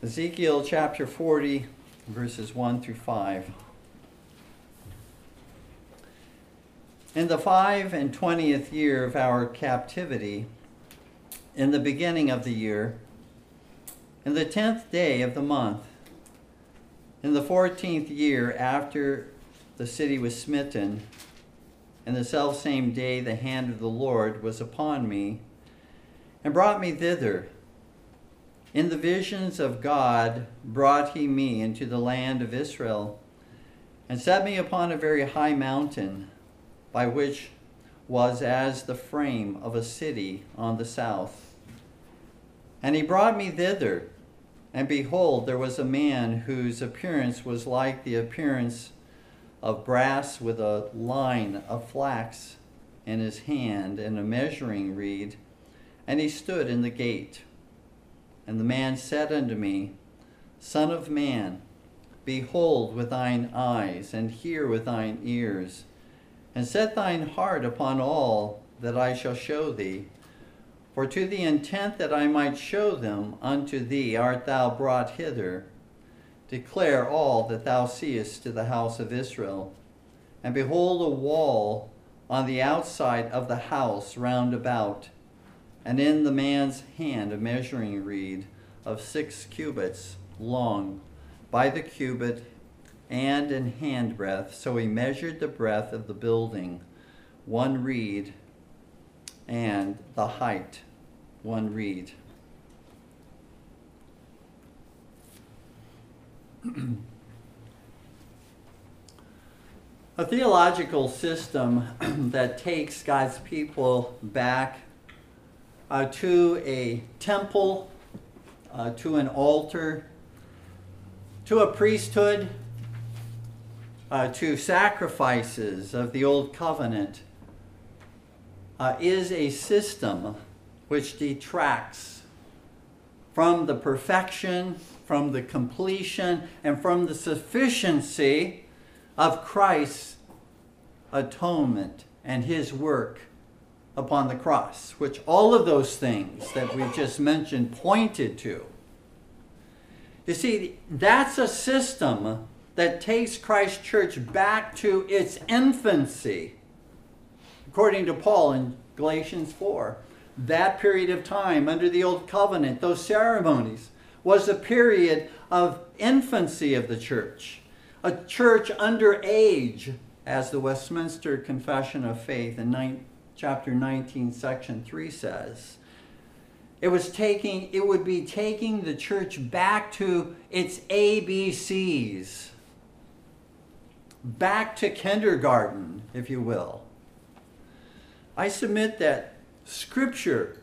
Ezekiel chapter 40, verses 1 through 5. In the five and twentieth year of our captivity, in the beginning of the year, in the tenth day of the month, in the fourteenth year after the city was smitten, and the selfsame day the hand of the Lord was upon me, and brought me thither. In the visions of God brought he me into the land of Israel, and set me upon a very high mountain, by which was as the frame of a city on the south. And he brought me thither, and behold, there was a man whose appearance was like the appearance of brass with a line of flax in his hand and a measuring reed, and he stood in the gate. And the man said unto me, Son of man, behold with thine eyes, and hear with thine ears, and set thine heart upon all that I shall show thee. For to the intent that I might show them unto thee art thou brought hither. Declare all that thou seest to the house of Israel. And behold, a wall on the outside of the house round about and in the man's hand a measuring reed of six cubits long by the cubit and in handbreadth. So he measured the breadth of the building, one reed, and the height, one reed. a theological system that takes God's people back uh, to a temple, uh, to an altar, to a priesthood, uh, to sacrifices of the old covenant, uh, is a system which detracts from the perfection, from the completion, and from the sufficiency of Christ's atonement and his work upon the cross, which all of those things that we've just mentioned pointed to. You see, that's a system that takes Christ Church back to its infancy, according to Paul in Galatians 4. That period of time under the Old Covenant, those ceremonies, was a period of infancy of the church, a church under age, as the Westminster Confession of Faith in chapter 19, section 3 says. It was taking it would be taking the church back to its ABCs. Back to kindergarten, if you will. I submit that scripture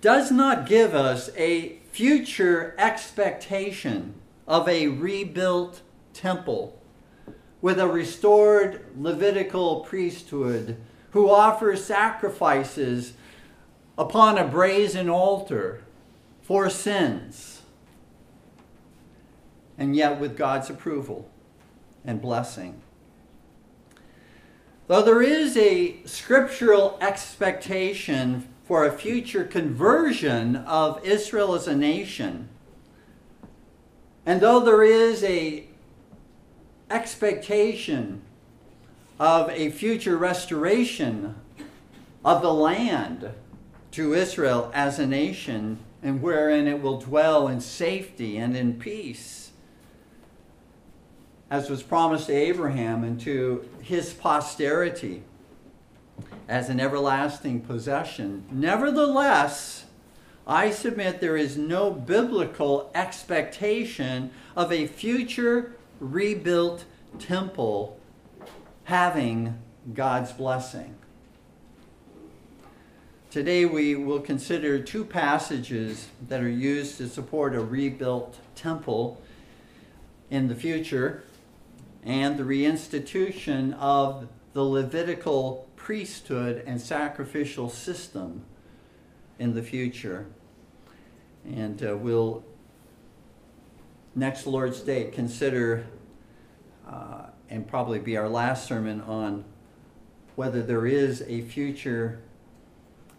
does not give us a future expectation of a rebuilt temple with a restored Levitical priesthood who offers sacrifices upon a brazen altar for sins, and yet with God's approval and blessing. Though there is a scriptural expectation for a future conversion of Israel as a nation, and though there is a expectation of a future restoration of the land to Israel as a nation, and wherein it will dwell in safety and in peace, as was promised to Abraham and to his posterity as an everlasting possession. Nevertheless, I submit there is no biblical expectation of a future rebuilt temple having God's blessing. Today we will consider two passages that are used to support a rebuilt temple in the future and the reinstitution of the Levitical priesthood and sacrificial system in the future. And uh, we'll, next Lord's Day, consider uh, and probably be our last sermon on whether there is a future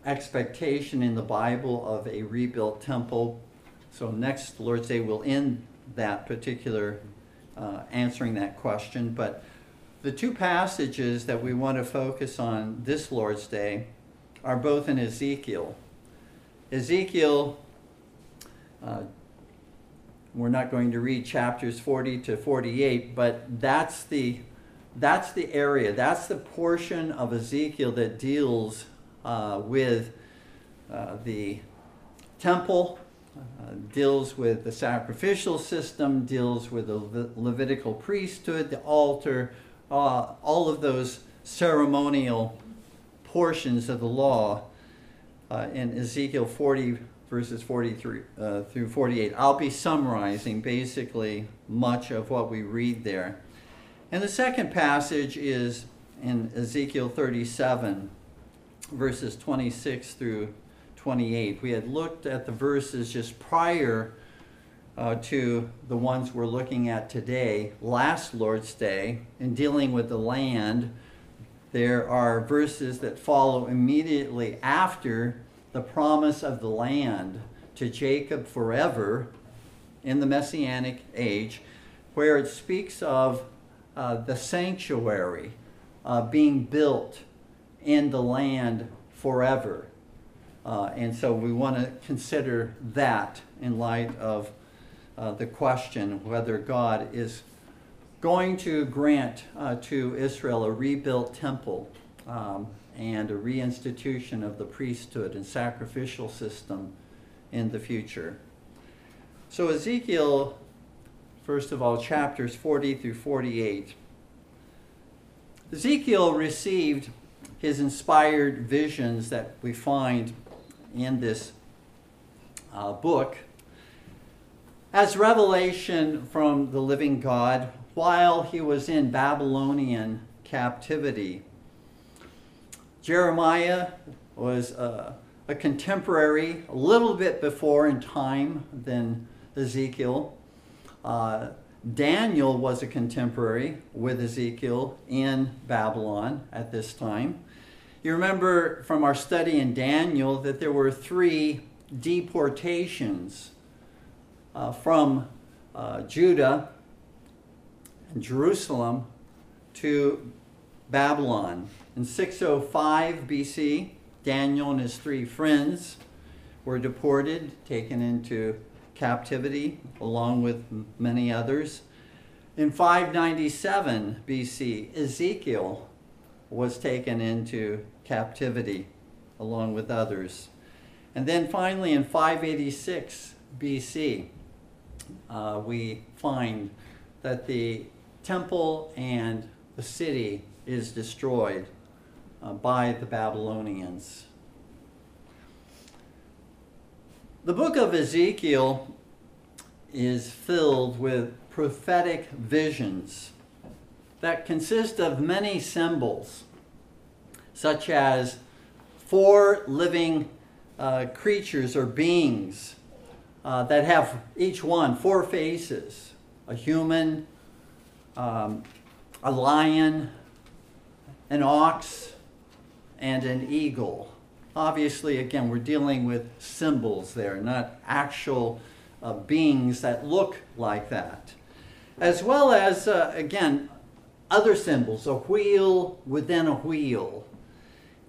expectation in the Bible of a rebuilt temple, So next Lord's Day we will end that particular uh, answering that question. But the two passages that we want to focus on this Lord's Day are both in Ezekiel. Ezekiel, uh, we're not going to read chapters 40 to 48, but that's the that's the area, that's the portion of Ezekiel that deals uh, with uh, the temple, uh, deals with the sacrificial system, deals with the Le- Levitical priesthood, the altar, uh, all of those ceremonial portions of the law uh, in Ezekiel 40 verses 43 uh, through 48. I'll be summarizing basically much of what we read there. And the second passage is in Ezekiel 37, verses 26 through 28. We had looked at the verses just prior uh, to the ones we're looking at today, last Lord's Day, in dealing with the land. There are verses that follow immediately after the promise of the land to Jacob forever in the Messianic age, where it speaks of uh, the sanctuary uh, being built in the land forever. Uh, and so we want to consider that in light of uh, the question whether God is going to grant uh, to Israel a rebuilt temple um, and a reinstitution of the priesthood and sacrificial system in the future. So, Ezekiel first of all, chapters 40 through 48. Ezekiel received his inspired visions that we find in this uh, book as revelation from the living God while he was in Babylonian captivity. Jeremiah was a, a contemporary, a little bit before in time than Ezekiel. Uh, Daniel was a contemporary with Ezekiel in Babylon at this time. You remember from our study in Daniel that there were three deportations uh, from uh, Judah and Jerusalem to Babylon. In 605 BC, Daniel and his three friends were deported, taken into captivity, along with many others. In 597 BC, Ezekiel was taken into captivity, along with others. And then finally, in 586 BC, uh, we find that the temple and the city is destroyed uh, by the Babylonians. The book of Ezekiel is filled with prophetic visions that consist of many symbols, such as four living uh, creatures or beings uh, that have each one four faces a human, um, a lion, an ox, and an eagle. Obviously, again, we're dealing with symbols there, not actual uh, beings that look like that. As well as, uh, again, other symbols, a wheel within a wheel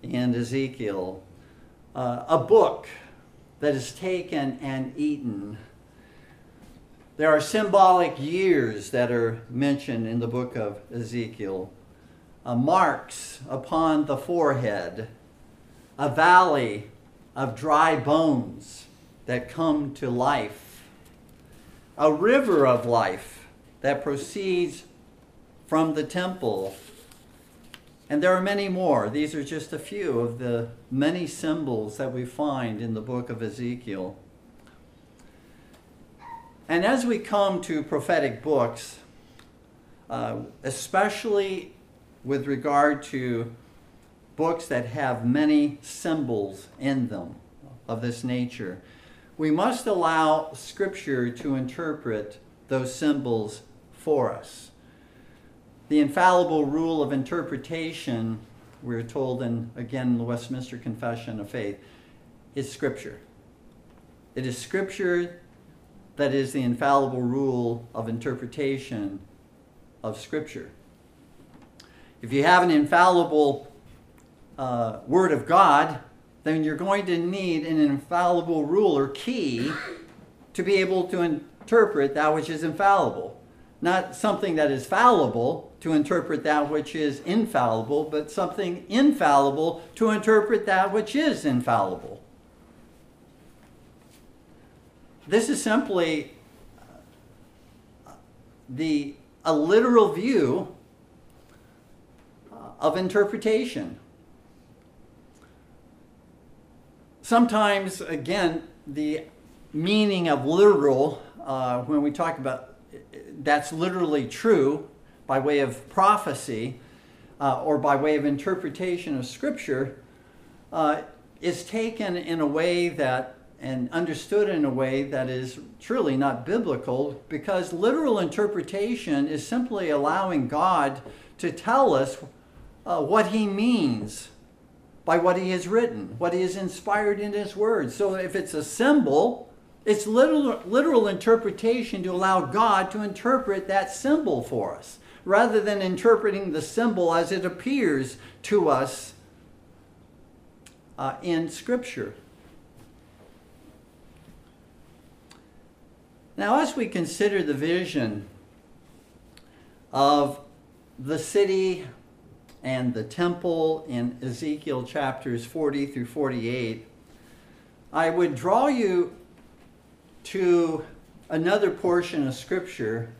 in Ezekiel, uh, a book that is taken and eaten. There are symbolic years that are mentioned in the book of Ezekiel, uh, marks upon the forehead a valley of dry bones that come to life, a river of life that proceeds from the temple. And there are many more. These are just a few of the many symbols that we find in the book of Ezekiel. And as we come to prophetic books, uh, especially with regard to books that have many symbols in them of this nature. We must allow Scripture to interpret those symbols for us. The infallible rule of interpretation, we're told in, again, in the Westminster Confession of Faith, is Scripture. It is Scripture that is the infallible rule of interpretation of Scripture. If you have an infallible uh, Word of God, then you're going to need an infallible rule or key to be able to interpret that which is infallible. Not something that is fallible to interpret that which is infallible, but something infallible to interpret that which is infallible. This is simply the a literal view of interpretation. Sometimes, again, the meaning of literal, uh, when we talk about that's literally true by way of prophecy uh, or by way of interpretation of Scripture, uh, is taken in a way that and understood in a way that is truly not biblical because literal interpretation is simply allowing God to tell us uh, what he means by what he has written, what he has inspired in his words. So if it's a symbol, it's literal, literal interpretation to allow God to interpret that symbol for us, rather than interpreting the symbol as it appears to us uh, in Scripture. Now, as we consider the vision of the city and the temple in Ezekiel chapters 40 through 48, I would draw you to another portion of Scripture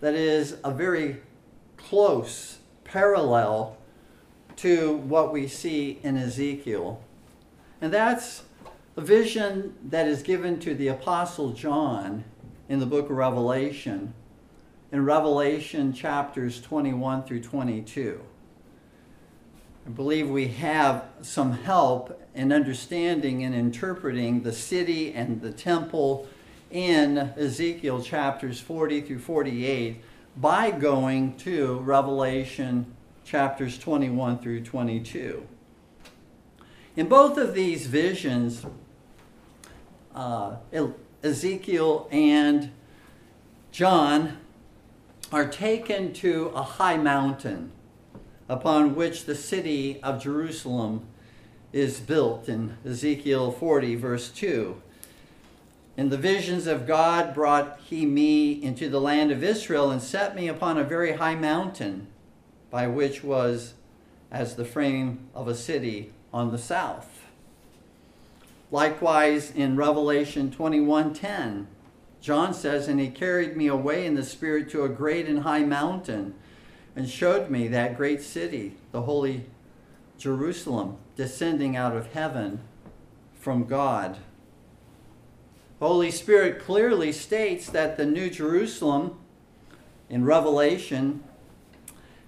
that is a very close parallel to what we see in Ezekiel. And that's a vision that is given to the Apostle John in the book of Revelation, in Revelation chapters 21 through 22. I believe we have some help in understanding and interpreting the city and the temple in Ezekiel chapters 40 through 48 by going to Revelation chapters 21 through 22. In both of these visions, uh, Ezekiel and John are taken to a high mountain upon which the city of Jerusalem is built in Ezekiel 40, verse 2. In the visions of God brought he me into the land of Israel and set me upon a very high mountain, by which was as the frame of a city on the south. Likewise, in Revelation 21:10, John says, "And he carried me away in the spirit to a great and high mountain, and showed me that great city, the holy Jerusalem, descending out of heaven from God." Holy Spirit clearly states that the New Jerusalem in Revelation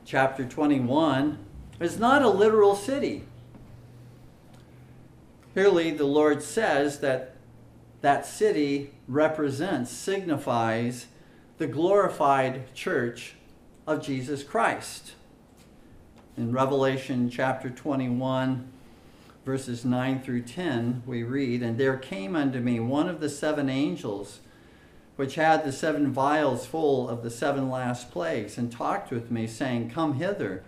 chapter 21 is not a literal city. Clearly, the Lord says that that city represents, signifies the glorified church of Jesus Christ. In Revelation chapter 21, verses 9 through 10, we read, And there came unto me one of the seven angels, which had the seven vials full of the seven last plagues, and talked with me, saying, Come hither,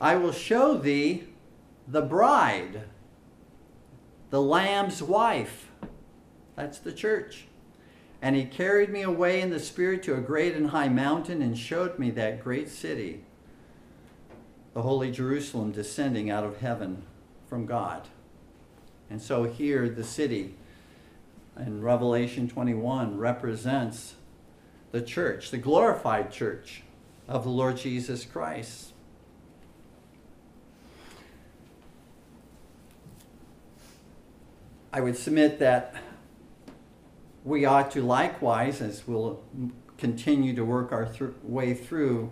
I will show thee the bride the Lamb's wife. That's the church. And he carried me away in the Spirit to a great and high mountain and showed me that great city, the holy Jerusalem, descending out of heaven from God. And so here, the city in Revelation 21 represents the church, the glorified church of the Lord Jesus Christ. I would submit that we ought to likewise, as we'll continue to work our th- way through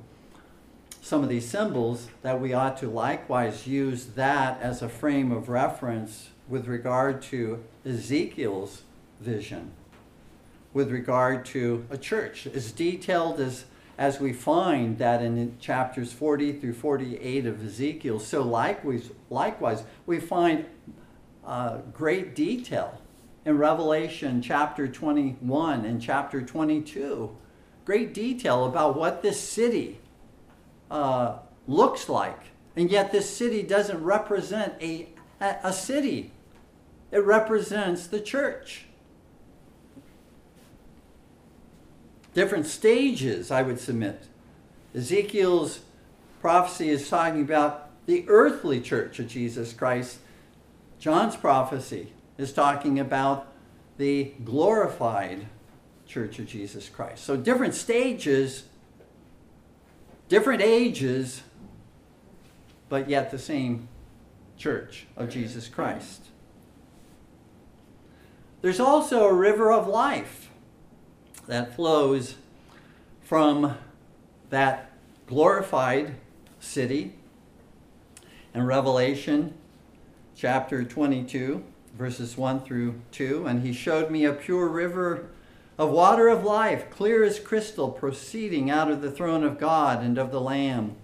some of these symbols, that we ought to likewise use that as a frame of reference with regard to Ezekiel's vision, with regard to a church, as detailed as, as we find that in chapters 40 through 48 of Ezekiel. So likewise, likewise we find uh, great detail in Revelation chapter 21 and chapter 22. Great detail about what this city uh, looks like. And yet, this city doesn't represent a, a city, it represents the church. Different stages, I would submit. Ezekiel's prophecy is talking about the earthly church of Jesus Christ. John's prophecy is talking about the glorified church of Jesus Christ. So, different stages, different ages, but yet the same church of Jesus Christ. There's also a river of life that flows from that glorified city in Revelation chapter 22, verses 1 through 2. And he showed me a pure river of water of life, clear as crystal, proceeding out of the throne of God and of the Lamb.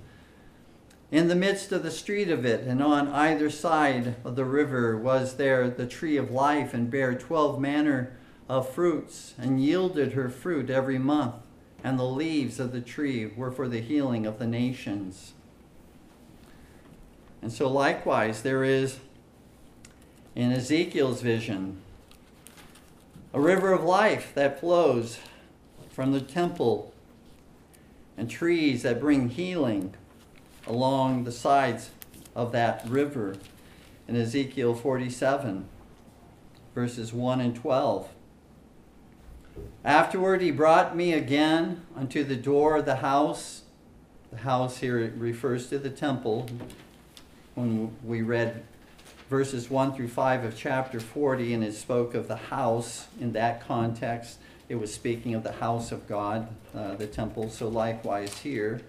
In the midst of the street of it, and on either side of the river, was there the tree of life, and bare twelve manner of fruits, and yielded her fruit every month. And the leaves of the tree were for the healing of the nations. And so, likewise, there is in Ezekiel's vision a river of life that flows from the temple and trees that bring healing along the sides of that river in Ezekiel 47, verses 1 and 12. Afterward, he brought me again unto the door of the house. The house here refers to the temple. When we read verses 1 through 5 of chapter 40, and it spoke of the house in that context. It was speaking of the house of God, uh, the temple. So, likewise, here.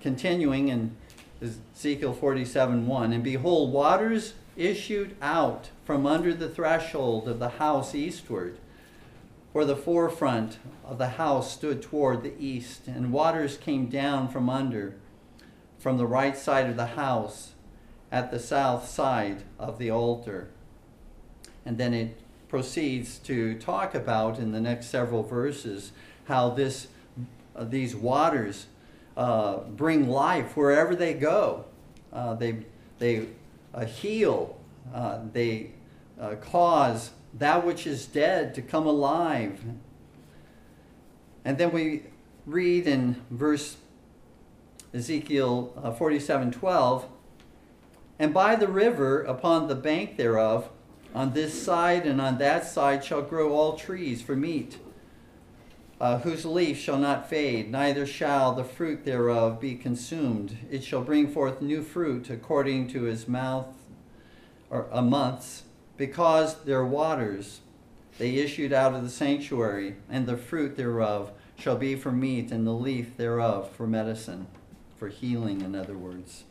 Continuing in Ezekiel 47 1, and behold, waters issued out from under the threshold of the house eastward. For the forefront of the house stood toward the east, and waters came down from under, from the right side of the house at the south side of the altar. And then it proceeds to talk about in the next several verses how this, uh, these waters uh, bring life wherever they go. Uh, they they uh, heal, uh, they uh, cause that which is dead to come alive. And then we read in verse Ezekiel 47 12 and by the river, upon the bank thereof, on this side and on that side shall grow all trees for meat, uh, whose leaf shall not fade, neither shall the fruit thereof be consumed. It shall bring forth new fruit according to his mouth or a month's, because their waters they issued out of the sanctuary, and the fruit thereof shall be for meat, and the leaf thereof for medicine, for healing, in other words.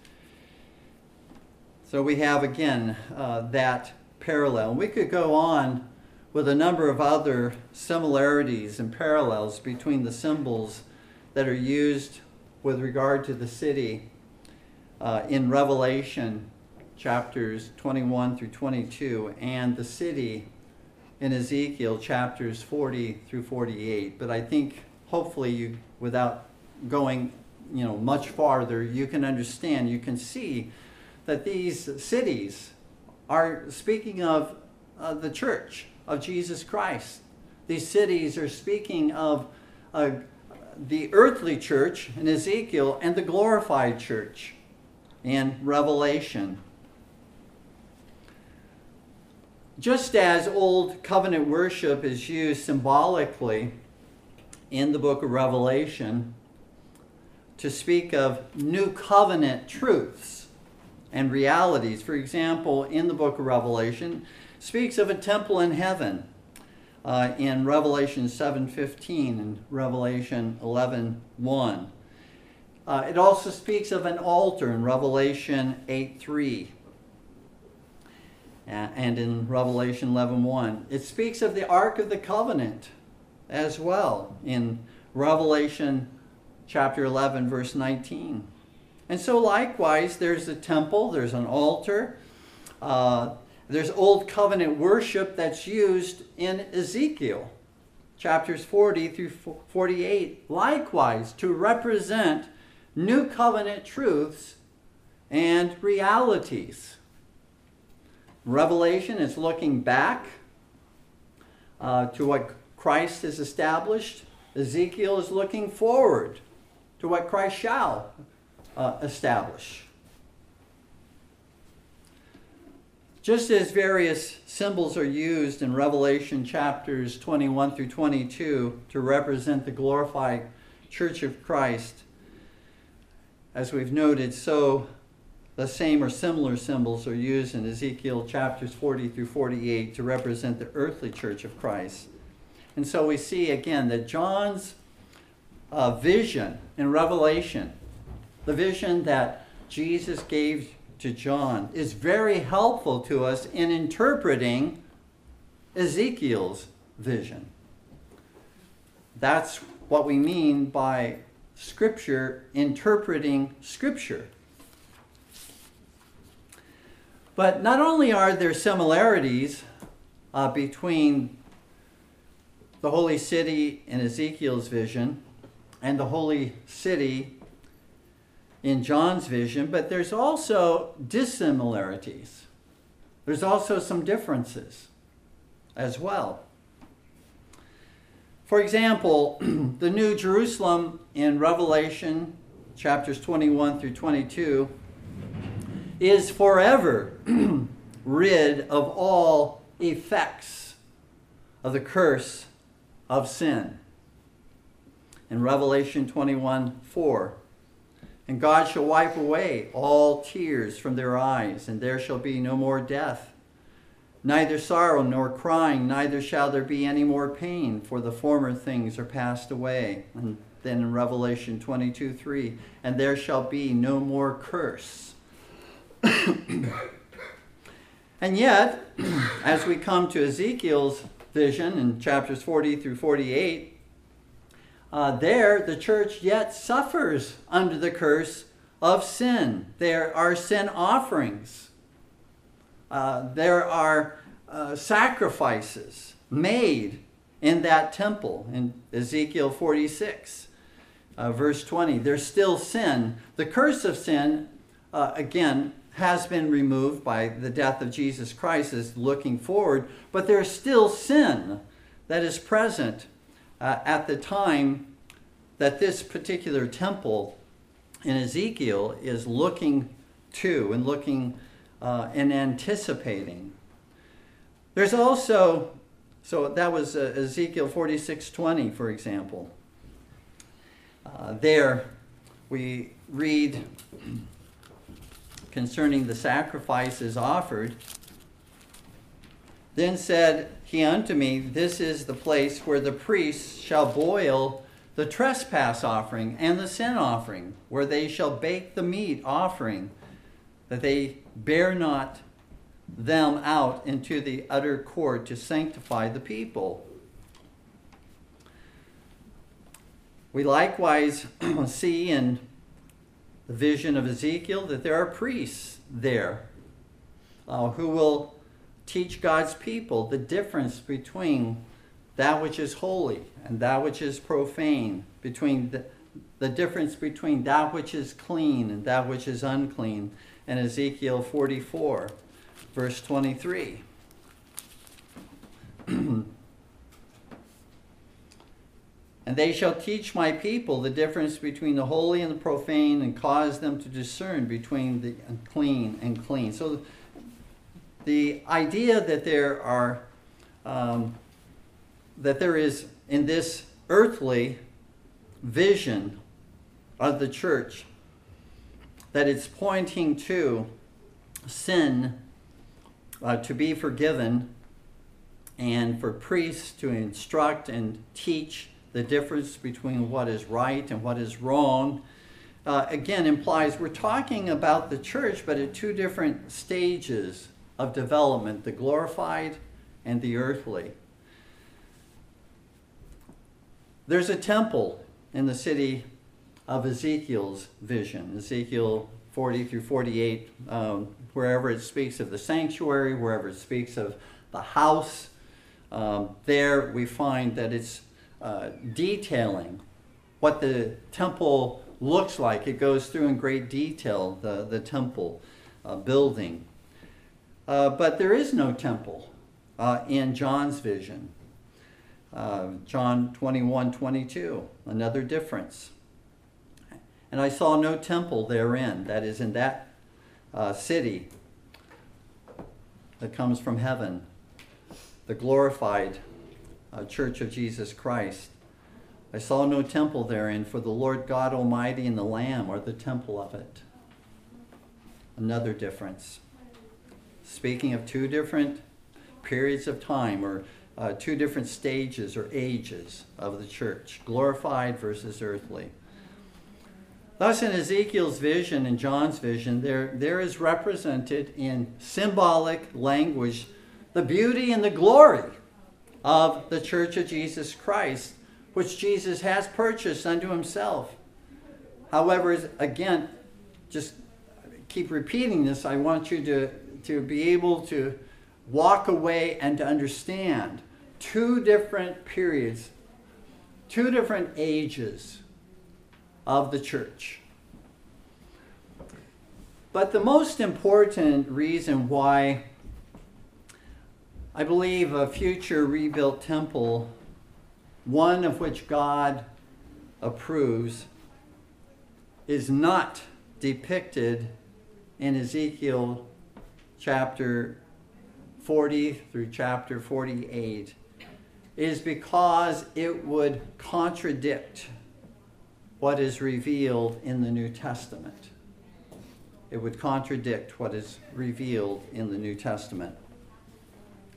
So we have again uh, that parallel. We could go on with a number of other similarities and parallels between the symbols that are used with regard to the city uh, in Revelation chapters 21 through 22 and the city in Ezekiel chapters 40 through 48. But I think hopefully you, without going you know much farther, you can understand, you can see that these cities are speaking of uh, the church of Jesus Christ. These cities are speaking of uh, the earthly church in Ezekiel and the glorified church in Revelation. Just as Old Covenant worship is used symbolically in the book of Revelation to speak of New Covenant truths, and realities. For example, in the book of Revelation, speaks of a temple in heaven. Uh, in Revelation 7:15 and Revelation 11:1. Uh, it also speaks of an altar in Revelation 8:3 uh, and in Revelation 11:1. It speaks of the Ark of the Covenant as well in Revelation chapter 11 verse 19. And so, likewise, there's a temple, there's an altar, uh, There's old covenant worship that's used in Ezekiel, chapters 40 through 48, likewise to represent new covenant truths and realities. Revelation is looking back uh, to what Christ has established. Ezekiel is looking forward to what Christ shall uh, establish. Just as various symbols are used in Revelation chapters 21 through 22 to represent the glorified church of Christ, as we've noted, so the same or similar symbols are used in Ezekiel chapters 40 through 48 to represent the earthly church of Christ. And so we see again that John's uh, vision in Revelation, the vision that Jesus gave to John, is very helpful to us in interpreting Ezekiel's vision. That's what we mean by Scripture interpreting Scripture. But not only are there similarities uh, between the holy city in Ezekiel's vision and the holy city in John's vision, but there's also dissimilarities. There's also some differences as well. For example, the New Jerusalem in Revelation chapters 21 through 22 is forever rid of all effects of the curse of sin. In Revelation 21 4, and God shall wipe away all tears from their eyes, and there shall be no more death, neither sorrow nor crying, neither shall there be any more pain, for the former things are passed away. And then in Revelation 22 3, and there shall be no more curse. and yet, as we come to Ezekiel's vision in chapters 40 through 48, uh, there the church yet suffers under the curse of sin. There are sin offerings, uh, there are uh, sacrifices made in that temple in Ezekiel 46. Uh, verse 20, there's still sin. The curse of sin, uh, again, has been removed by the death of Jesus Christ is looking forward, but there's still sin that is present uh, at the time that this particular temple in Ezekiel is looking to and looking uh, and anticipating. There's also, so that was uh, Ezekiel 46:20, for example. Uh, there we read concerning the sacrifices offered. Then said he unto me, This is the place where the priests shall boil the trespass offering and the sin offering, where they shall bake the meat offering, that they bear not them out into the utter court to sanctify the people. We likewise see in the vision of Ezekiel that there are priests there uh, who will teach God's people the difference between that which is holy and that which is profane, between the, the difference between that which is clean and that which is unclean, in Ezekiel 44, verse 23. And they shall teach my people the difference between the holy and the profane, and cause them to discern between the clean and clean. So, the idea that there are, um, that there is in this earthly vision of the church, that it's pointing to sin uh, to be forgiven, and for priests to instruct and teach the difference between what is right and what is wrong, uh, again implies we're talking about the church, but at two different stages of development the glorified and the earthly. There's a temple in the city of Ezekiel's vision, Ezekiel 40 through 48, um, wherever it speaks of the sanctuary, wherever it speaks of the house, um, there we find that it's uh, detailing what the temple looks like. It goes through in great detail the, the temple uh, building. Uh, but there is no temple uh, in John's vision. Uh, John 21 22, another difference. And I saw no temple therein, that is, in that uh, city that comes from heaven, the glorified uh, church of Jesus Christ. I saw no temple therein, for the Lord God Almighty and the Lamb are the temple of it. Another difference. Speaking of two different periods of time or uh, two different stages or ages of the church glorified versus earthly. Thus, in Ezekiel's vision and John's vision, there, there is represented in symbolic language the beauty and the glory of the church of Jesus Christ, which Jesus has purchased unto himself. However, again, just keep repeating this, I want you to, to be able to walk away and to understand two different periods, two different ages of the church. But the most important reason why I believe a future rebuilt temple, one of which God approves, is not depicted in Ezekiel chapter 40 through chapter 48 is because it would contradict what is revealed in the New Testament. It would contradict what is revealed in the New Testament.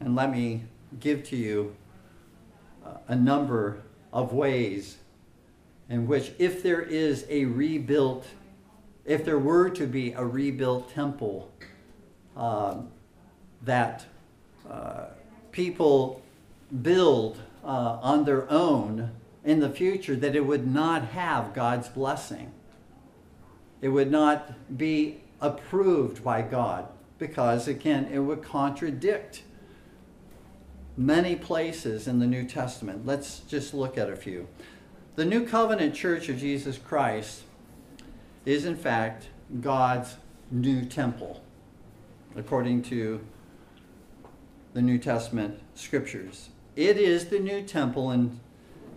And let me give to you uh, a number of ways in which, if there is a rebuilt, if there were to be a rebuilt temple, um, that uh, people build uh, on their own in the future that it would not have God's blessing. It would not be approved by God because, again, it would contradict many places in the New Testament. Let's just look at a few. The New Covenant Church of Jesus Christ is, in fact, God's new temple, according to the New Testament scriptures. It is the new temple in,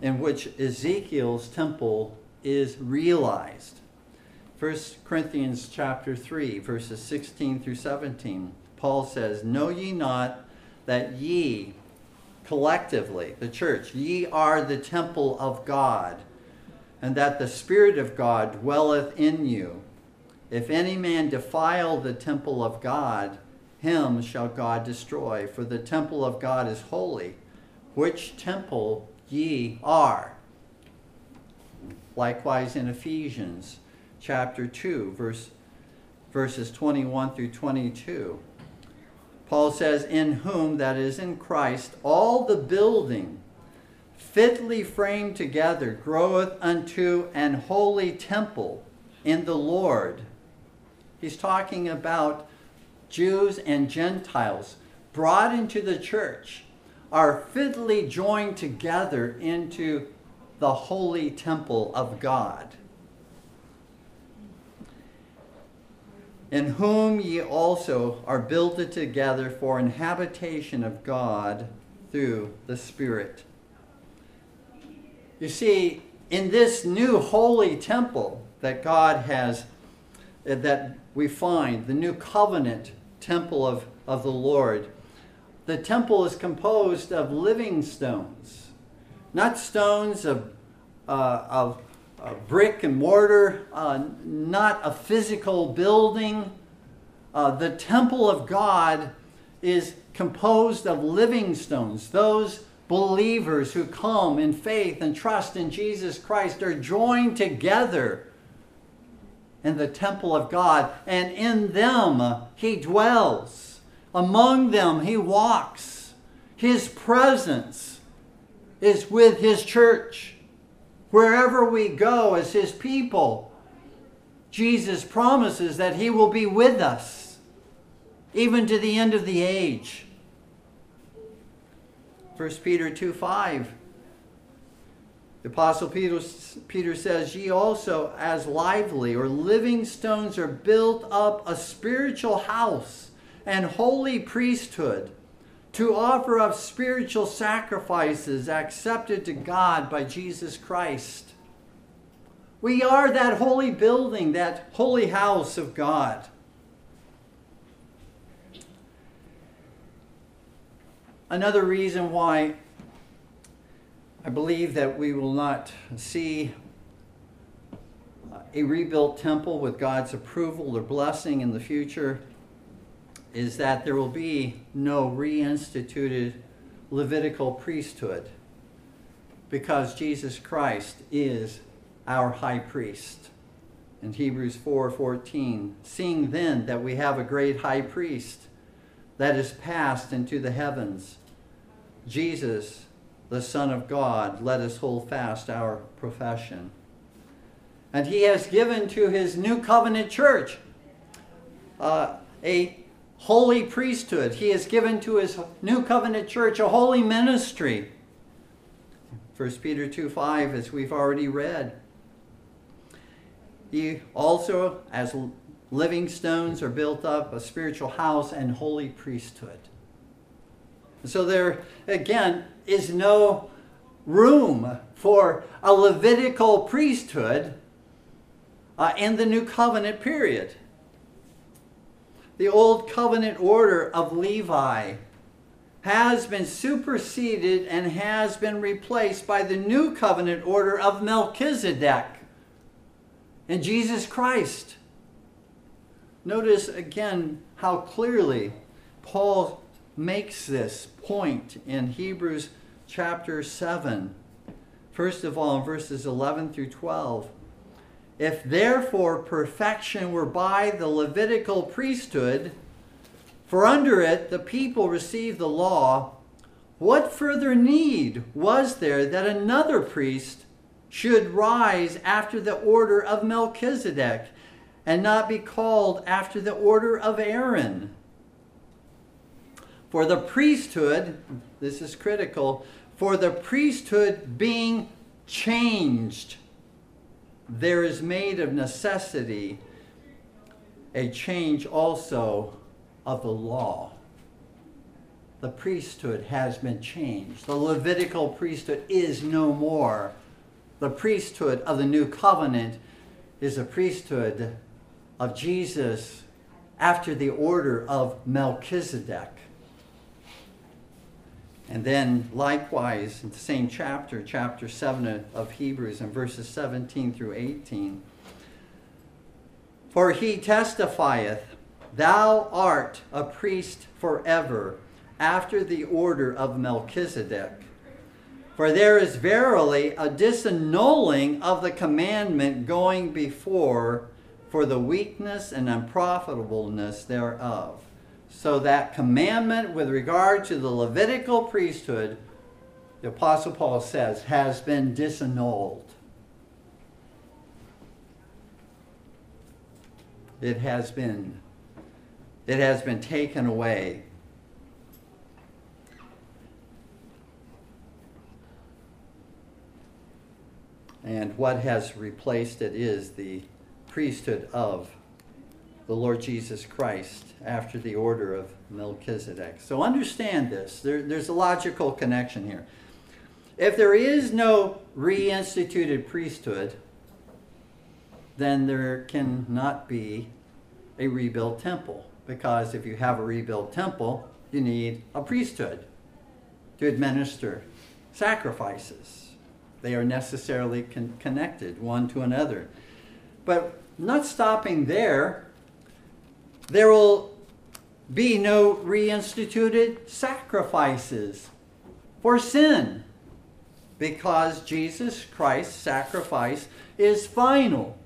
in which Ezekiel's temple is realized. 1 Corinthians chapter 3, verses 16 through 17, Paul says, Know ye not that ye collectively, the church, ye are the temple of God, and that the Spirit of God dwelleth in you. If any man defile the temple of God, him shall God destroy, for the temple of God is holy, which temple ye are. Likewise in Ephesians chapter 2, verse, verses 21 through 22. Paul says, In whom, that is in Christ, all the building fitly framed together groweth unto an holy temple in the Lord. He's talking about Jews and Gentiles brought into the church are fitly joined together into the holy temple of God. In whom ye also are builded together for an habitation of God through the Spirit. You see, in this new holy temple that God has, that we find, the new covenant temple of, of the Lord, the temple is composed of living stones, not stones of, uh, of uh, brick and mortar, uh, not a physical building. Uh, the temple of God is composed of living stones. Those believers who come in faith and trust in Jesus Christ are joined together in the temple of God, and in them he dwells. Among them he walks. His presence is with his church. Wherever we go as his people, Jesus promises that he will be with us even to the end of the age. 1 Peter 2 5. The Apostle Peter, Peter says, Ye also, as lively or living stones, are built up a spiritual house and holy priesthood to offer up spiritual sacrifices accepted to God by Jesus Christ. We are that holy building, that holy house of God. Another reason why I believe that we will not see a rebuilt temple with God's approval or blessing in the future is that there will be no reinstituted Levitical priesthood because Jesus Christ is our high priest. In Hebrews 4:14, seeing then that we have a great high priest that is passed into the heavens, Jesus, the Son of God, let us hold fast our profession. And he has given to his new covenant church uh, a holy priesthood. He has given to his new covenant church a holy ministry. 1 Peter 2 5, as we've already read. He also, as living stones, are built up a spiritual house and holy priesthood. So there, again, is no room for a Levitical priesthood uh, in the New Covenant period the old covenant order of Levi has been superseded and has been replaced by the new covenant order of Melchizedek and Jesus Christ. Notice again how clearly Paul makes this point in Hebrews chapter 7. First of all, in verses 11 through 12. If therefore perfection were by the Levitical priesthood, for under it the people received the law, what further need was there that another priest should rise after the order of Melchizedek and not be called after the order of Aaron? For the priesthood, this is critical, for the priesthood being changed there is made of necessity a change also of the law. The priesthood has been changed. The Levitical priesthood is no more. The priesthood of the new covenant is a priesthood of Jesus after the order of Melchizedek. And then, likewise, in the same chapter, chapter 7 of Hebrews, and verses 17 through 18. For he testifieth, Thou art a priest forever, after the order of Melchizedek. For there is verily a disannulling of the commandment going before for the weakness and unprofitableness thereof. So that commandment with regard to the Levitical priesthood, the Apostle Paul says, has been disannulled. It has been, it has been taken away. And what has replaced it is the priesthood of the Lord Jesus Christ after the order of Melchizedek. So understand this. There, there's a logical connection here. If there is no reinstituted priesthood, then there cannot be a rebuilt temple. Because if you have a rebuilt temple, you need a priesthood to administer sacrifices. They are necessarily con- connected one to another. But not stopping there, there will be no reinstituted sacrifices for sin because Jesus Christ's sacrifice is final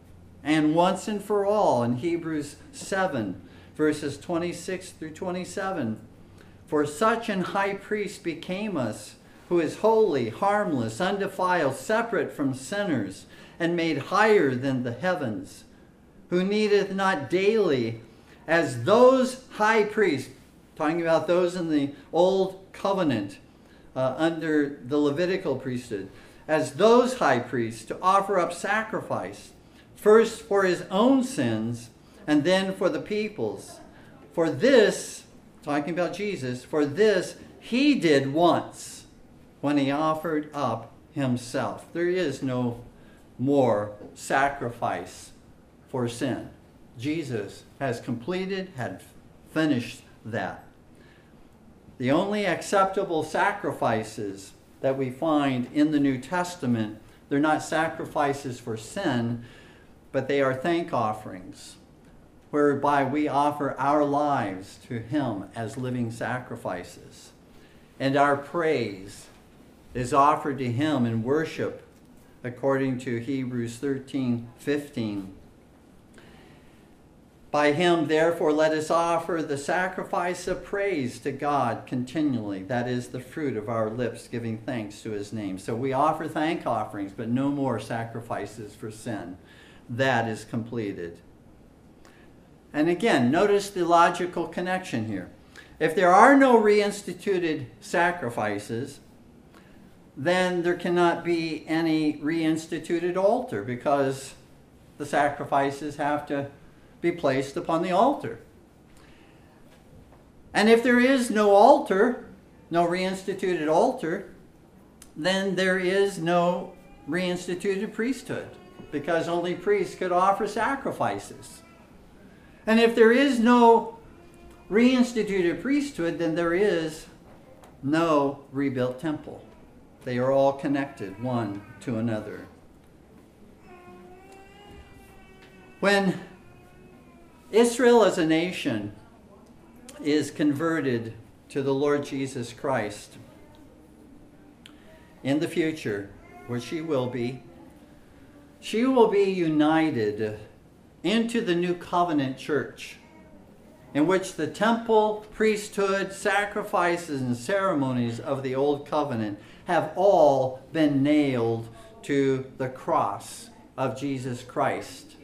and once and for all in Hebrews 7 verses 26 through 27 for such an high priest became us who is holy harmless undefiled separate from sinners and made higher than the heavens who needeth not daily, as those high priests, talking about those in the old covenant uh, under the Levitical priesthood, as those high priests to offer up sacrifice, first for his own sins and then for the people's. For this, talking about Jesus, for this he did once when he offered up himself. There is no more sacrifice for sin. Jesus has completed, had finished that. The only acceptable sacrifices that we find in the New Testament, they're not sacrifices for sin, but they are thank offerings, whereby we offer our lives to Him as living sacrifices. And our praise is offered to Him in worship, according to Hebrews 13 15. By him, therefore, let us offer the sacrifice of praise to God continually. That is the fruit of our lips, giving thanks to his name. So we offer thank offerings, but no more sacrifices for sin. That is completed. And again, notice the logical connection here. If there are no reinstituted sacrifices, then there cannot be any reinstituted altar because the sacrifices have to be placed upon the altar. And if there is no altar, no reinstituted altar, then there is no reinstituted priesthood because only priests could offer sacrifices. And if there is no reinstituted priesthood, then there is no rebuilt temple. They are all connected one to another. When Israel as a nation is converted to the Lord Jesus Christ in the future, where she will be, she will be united into the new covenant church, in which the temple, priesthood, sacrifices, and ceremonies of the old covenant have all been nailed to the cross of Jesus Christ.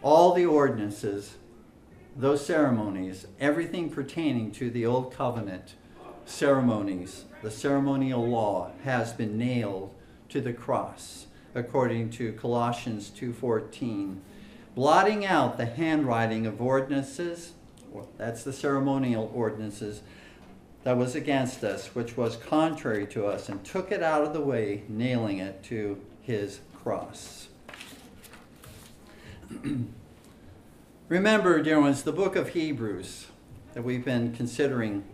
All the ordinances those ceremonies, everything pertaining to the Old Covenant ceremonies, the ceremonial law, has been nailed to the cross, according to Colossians 2.14, blotting out the handwriting of ordinances, that's the ceremonial ordinances, that was against us, which was contrary to us, and took it out of the way, nailing it to his cross. Remember, dear ones, the book of Hebrews that we've been considering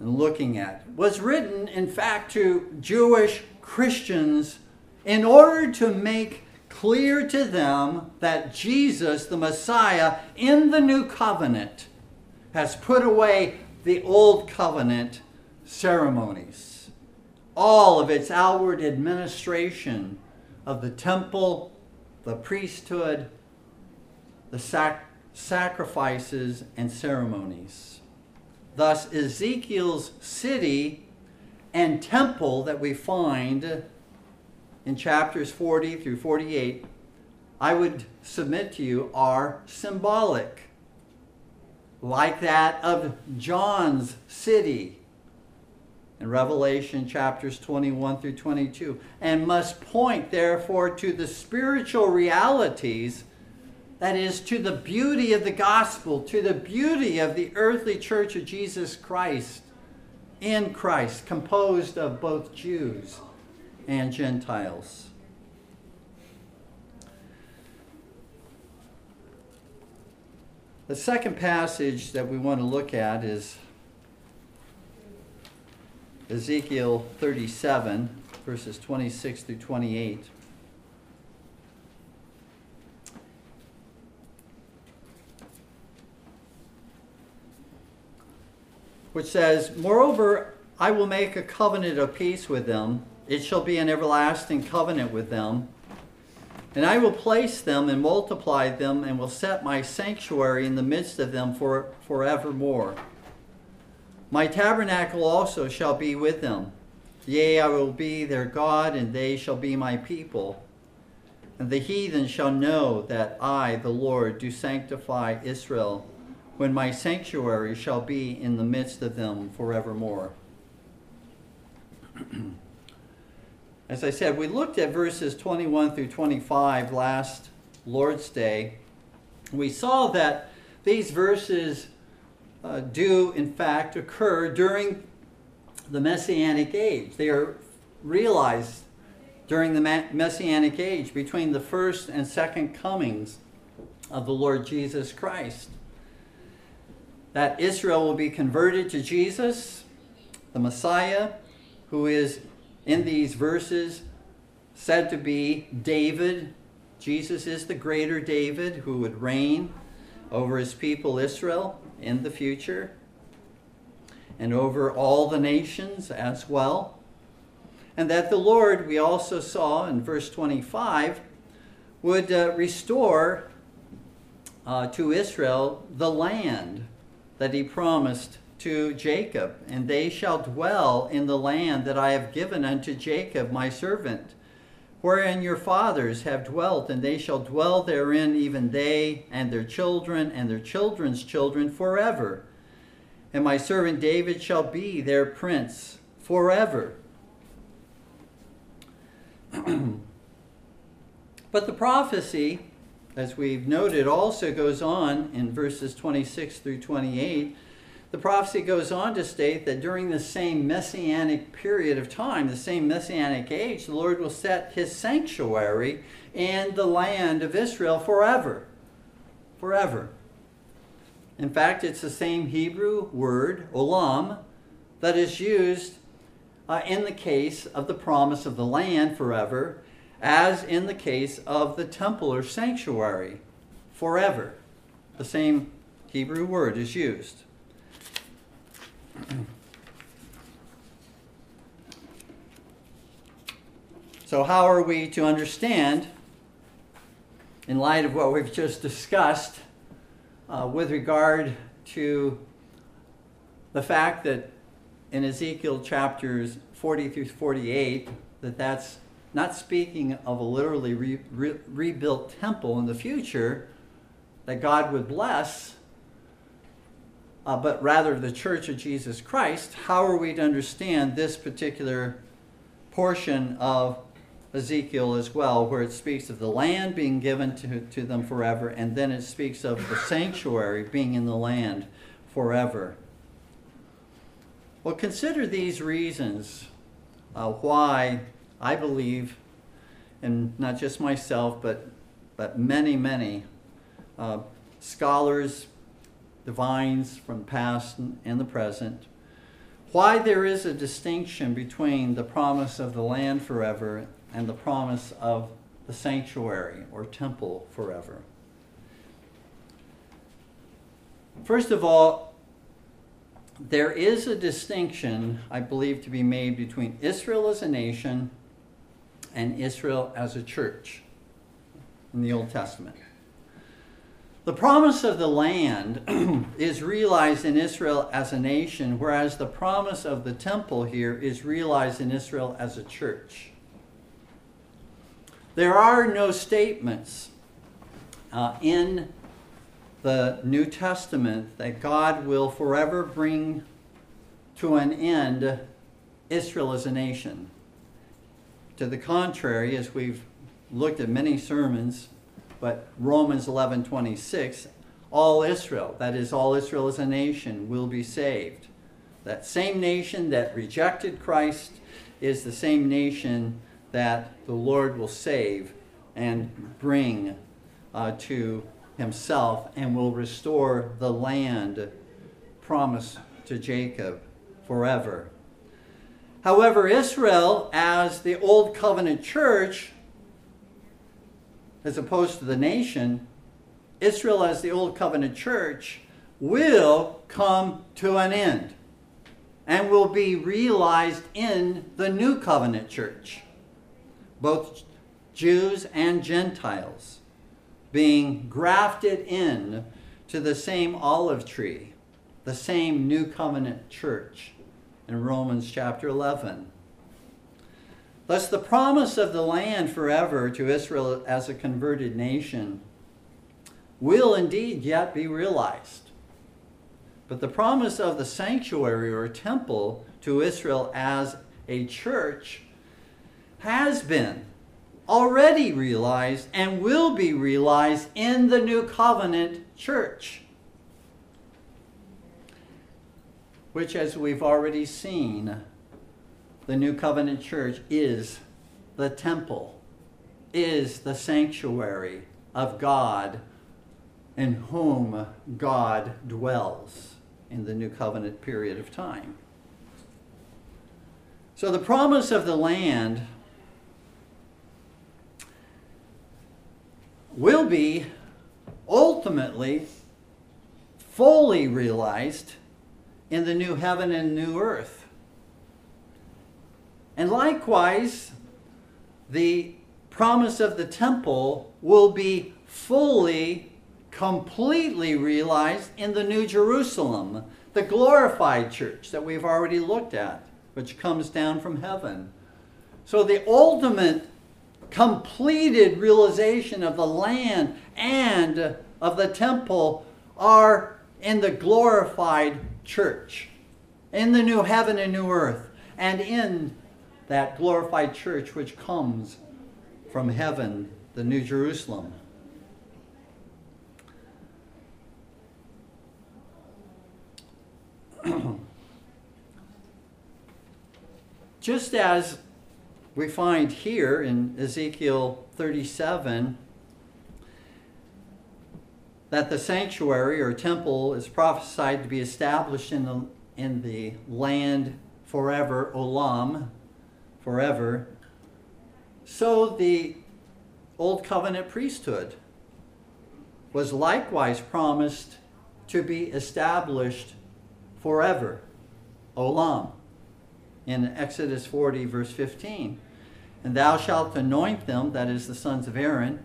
and looking at was written, in fact, to Jewish Christians in order to make clear to them that Jesus, the Messiah, in the new covenant, has put away the old covenant ceremonies, all of its outward administration of the temple, the priesthood, the sac- sacrifices and ceremonies. Thus, Ezekiel's city and temple that we find in chapters 40 through 48, I would submit to you, are symbolic, like that of John's city in Revelation chapters 21 through 22, and must point, therefore, to the spiritual realities that is, to the beauty of the gospel, to the beauty of the earthly church of Jesus Christ in Christ, composed of both Jews and Gentiles. The second passage that we want to look at is Ezekiel 37, verses 26 through 28. Which says, Moreover, I will make a covenant of peace with them. It shall be an everlasting covenant with them. And I will place them and multiply them, and will set my sanctuary in the midst of them for forevermore. My tabernacle also shall be with them. Yea, I will be their God, and they shall be my people. And the heathen shall know that I, the Lord, do sanctify Israel, when my sanctuary shall be in the midst of them forevermore. As I said, we looked at verses 21 through 25 last Lord's Day. We saw that these verses uh, do, in fact, occur during the Messianic age. They are realized during the Messianic age between the first and second comings of the Lord Jesus Christ. That Israel will be converted to Jesus, the Messiah, who is in these verses said to be David. Jesus is the greater David who would reign over his people Israel in the future and over all the nations as well. And that the Lord, we also saw in verse 25, would uh, restore uh, to Israel the land that he promised to Jacob, and they shall dwell in the land that I have given unto Jacob my servant, wherein your fathers have dwelt, and they shall dwell therein, even they and their children and their children's children forever. And my servant David shall be their prince forever. but the prophecy, as we've noted, also goes on in verses 26 through 28 the prophecy goes on to state that during the same messianic period of time, the same messianic age, the Lord will set his sanctuary in the land of Israel forever. Forever. In fact, it's the same Hebrew word, olam, that is used uh, in the case of the promise of the land forever, as in the case of the temple or sanctuary forever. The same Hebrew word is used. So, how are we to understand, in light of what we've just discussed, uh, with regard to the fact that in Ezekiel chapters 40 through 48, that that's not speaking of a literally re- re- rebuilt temple in the future that God would bless, uh, but rather the Church of Jesus Christ, how are we to understand this particular portion of Ezekiel as well, where it speaks of the land being given to, to them forever, and then it speaks of the sanctuary being in the land forever? Well, consider these reasons uh, why I believe, and not just myself, but, but many, many uh, scholars, divines from past and the present, why there is a distinction between the promise of the land forever and the promise of the sanctuary or temple forever. First of all, there is a distinction, I believe, to be made between Israel as a nation and Israel as a church in the Old Testament. The promise of the land is realized in Israel as a nation, whereas the promise of the temple here is realized in Israel as a church. There are no statements uh, in the New Testament that God will forever bring to an end Israel as a nation. To the contrary, as we've looked at many sermons but Romans 11:26, all Israel, that is all Israel as a nation will be saved. That same nation that rejected Christ is the same nation that the Lord will save and bring uh, to himself and will restore the land promised to Jacob forever. However, Israel, as the Old Covenant church, as opposed to the nation, Israel as the Old Covenant church will come to an end and will be realized in the New Covenant church, both Jews and Gentiles being grafted in to the same olive tree, the same New Covenant church in Romans chapter 11. Thus, the promise of the land forever to Israel as a converted nation will indeed yet be realized. But the promise of the sanctuary or temple to Israel as a church has been already realized and will be realized in the new covenant church. Which, as we've already seen, the new covenant church is the temple, is the sanctuary of God in whom God dwells in the new covenant period of time. So the promise of the land will be ultimately fully realized in the new heaven and new earth. And likewise, the promise of the temple will be fully, completely realized in the New Jerusalem, the glorified church that we've already looked at, which comes down from heaven. So the ultimate completed realization of the land and of the temple are in the glorified church, in the new heaven and new earth, and in that glorified church which comes from heaven, the New Jerusalem. Just as we find here in Ezekiel 37 that the sanctuary or temple is prophesied to be established in the, in the land forever, olam, forever. So the Old Covenant priesthood was likewise promised to be established forever, olam in Exodus 40, verse 15. And thou shalt anoint them, that is the sons of Aaron,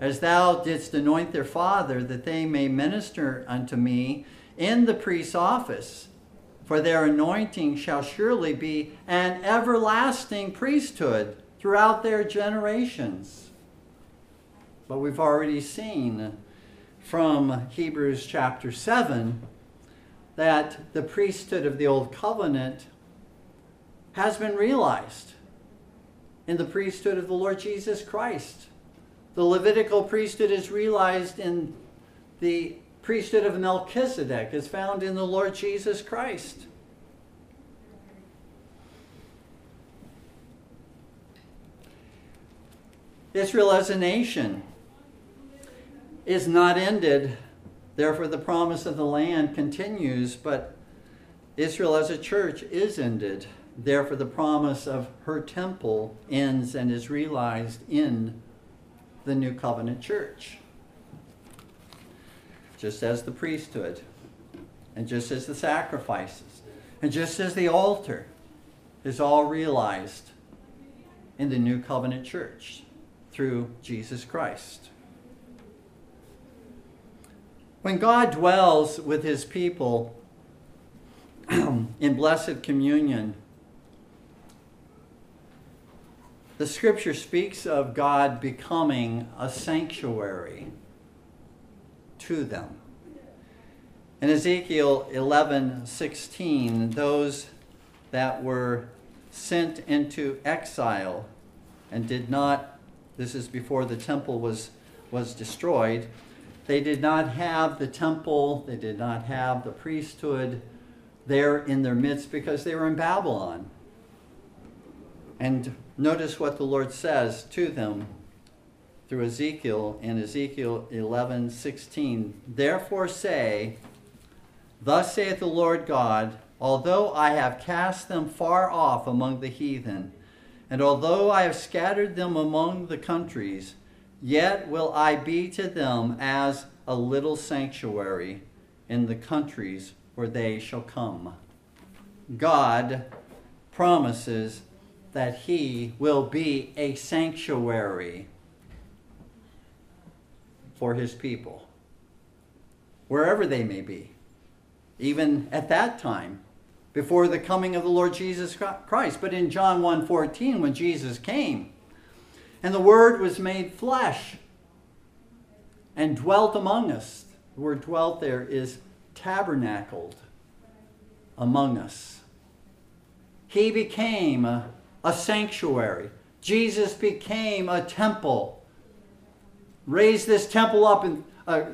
as thou didst anoint their father, that they may minister unto me in the priest's office. For their anointing shall surely be an everlasting priesthood throughout their generations. But we've already seen from Hebrews chapter 7 that the priesthood of the Old Covenant has been realized in the priesthood of the Lord Jesus Christ. The Levitical priesthood is realized in the priesthood of Melchizedek, is found in the Lord Jesus Christ. Israel as a nation is not ended, therefore, the promise of the land continues, but Israel as a church is ended. Therefore, the promise of her temple ends and is realized in the new covenant church. Just as the priesthood, and just as the sacrifices, and just as the altar is all realized in the new covenant church through Jesus Christ. When God dwells with his people in blessed communion, the scripture speaks of God becoming a sanctuary to them. In Ezekiel 11 16, those that were sent into exile and did not, this is before the temple was, was destroyed, they did not have the temple, they did not have the priesthood there in their midst because they were in Babylon. And notice what the Lord says to them through Ezekiel in Ezekiel 11 16. Therefore say, Thus saith the Lord God, although I have cast them far off among the heathen, and although I have scattered them among the countries, yet will I be to them as a little sanctuary in the countries where they shall come. God promises that he will be a sanctuary for his people, wherever they may be, even at that time, before the coming of the Lord Jesus Christ. But in John 1:14 when Jesus came and the word was made flesh and dwelt among us. The word dwelt there is tabernacled among us. He became a, a sanctuary. Jesus became a temple. Raise this temple up and uh,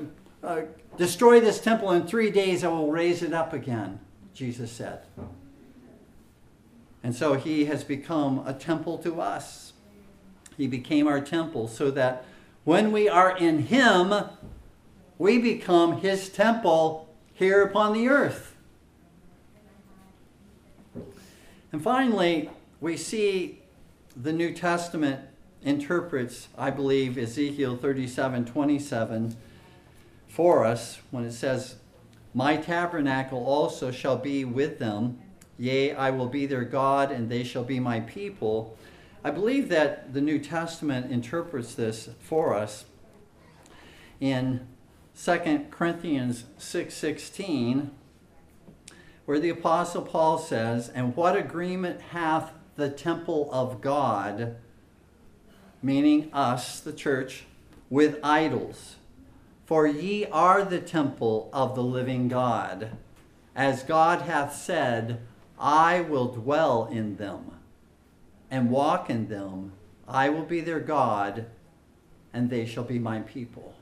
uh, destroy this temple in three days, I will raise it up again, Jesus said. And so he has become a temple to us. He became our temple so that when we are in him, we become his temple here upon the earth. And finally, we see the New Testament interprets, I believe, Ezekiel 37 27 for us when it says, My tabernacle also shall be with them. Yea, I will be their God, and they shall be my people. I believe that the New Testament interprets this for us in 2 Corinthians 6:16 where the apostle Paul says, "And what agreement hath the temple of God, meaning us, the church, with idols? For ye are the temple of the living God, as God hath said, I will dwell in them." and walk in them. I will be their God, and they shall be my people.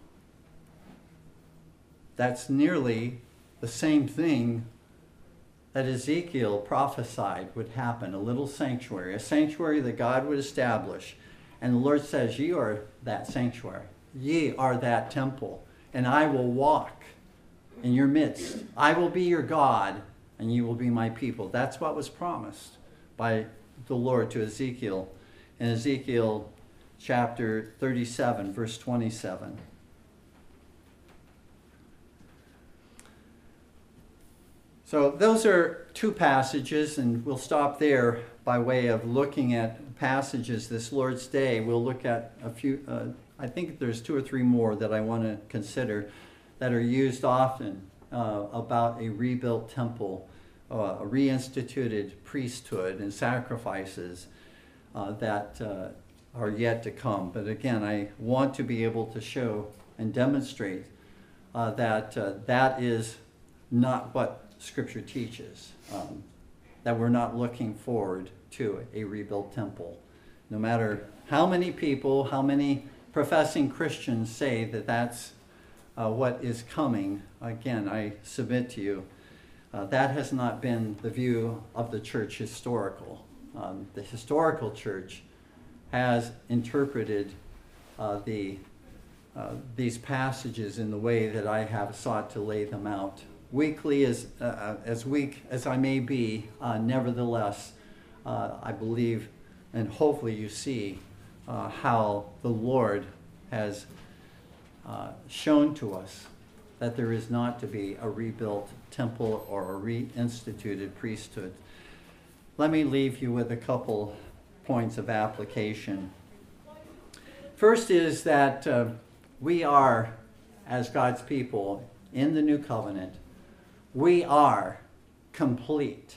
That's nearly the same thing that Ezekiel prophesied would happen a little sanctuary, a sanctuary that God would establish. And the Lord says, Ye are that sanctuary, ye are that temple, and I will walk in your midst. I will be your God, and you will be my people. That's what was promised by the Lord to Ezekiel in Ezekiel chapter 37, verse 27. So, those are two passages, and we'll stop there by way of looking at passages this Lord's Day. We'll look at a few, uh, I think there's two or three more that I want to consider that are used often uh, about a rebuilt temple uh, a reinstituted priesthood and sacrifices uh, that uh, are yet to come. But again, I want to be able to show and demonstrate uh, that that is not what Scripture teaches. Um, that we're not looking forward to a rebuilt temple. No matter how many people, how many professing Christians say that that's uh, what is coming, again, I submit to you uh, that has not been the view of the church historical. Um, the historical church has interpreted uh, the, uh, these passages in the way that I have sought to lay them out. Weakly as, uh, uh, as weak as I may be, uh, nevertheless, I believe and hopefully you see how the Lord has shown to us that there is not to be a rebuilt temple or a reinstituted priesthood. Let me leave you with a couple points of application. First is that uh, we are, as God's people in the new covenant, we are complete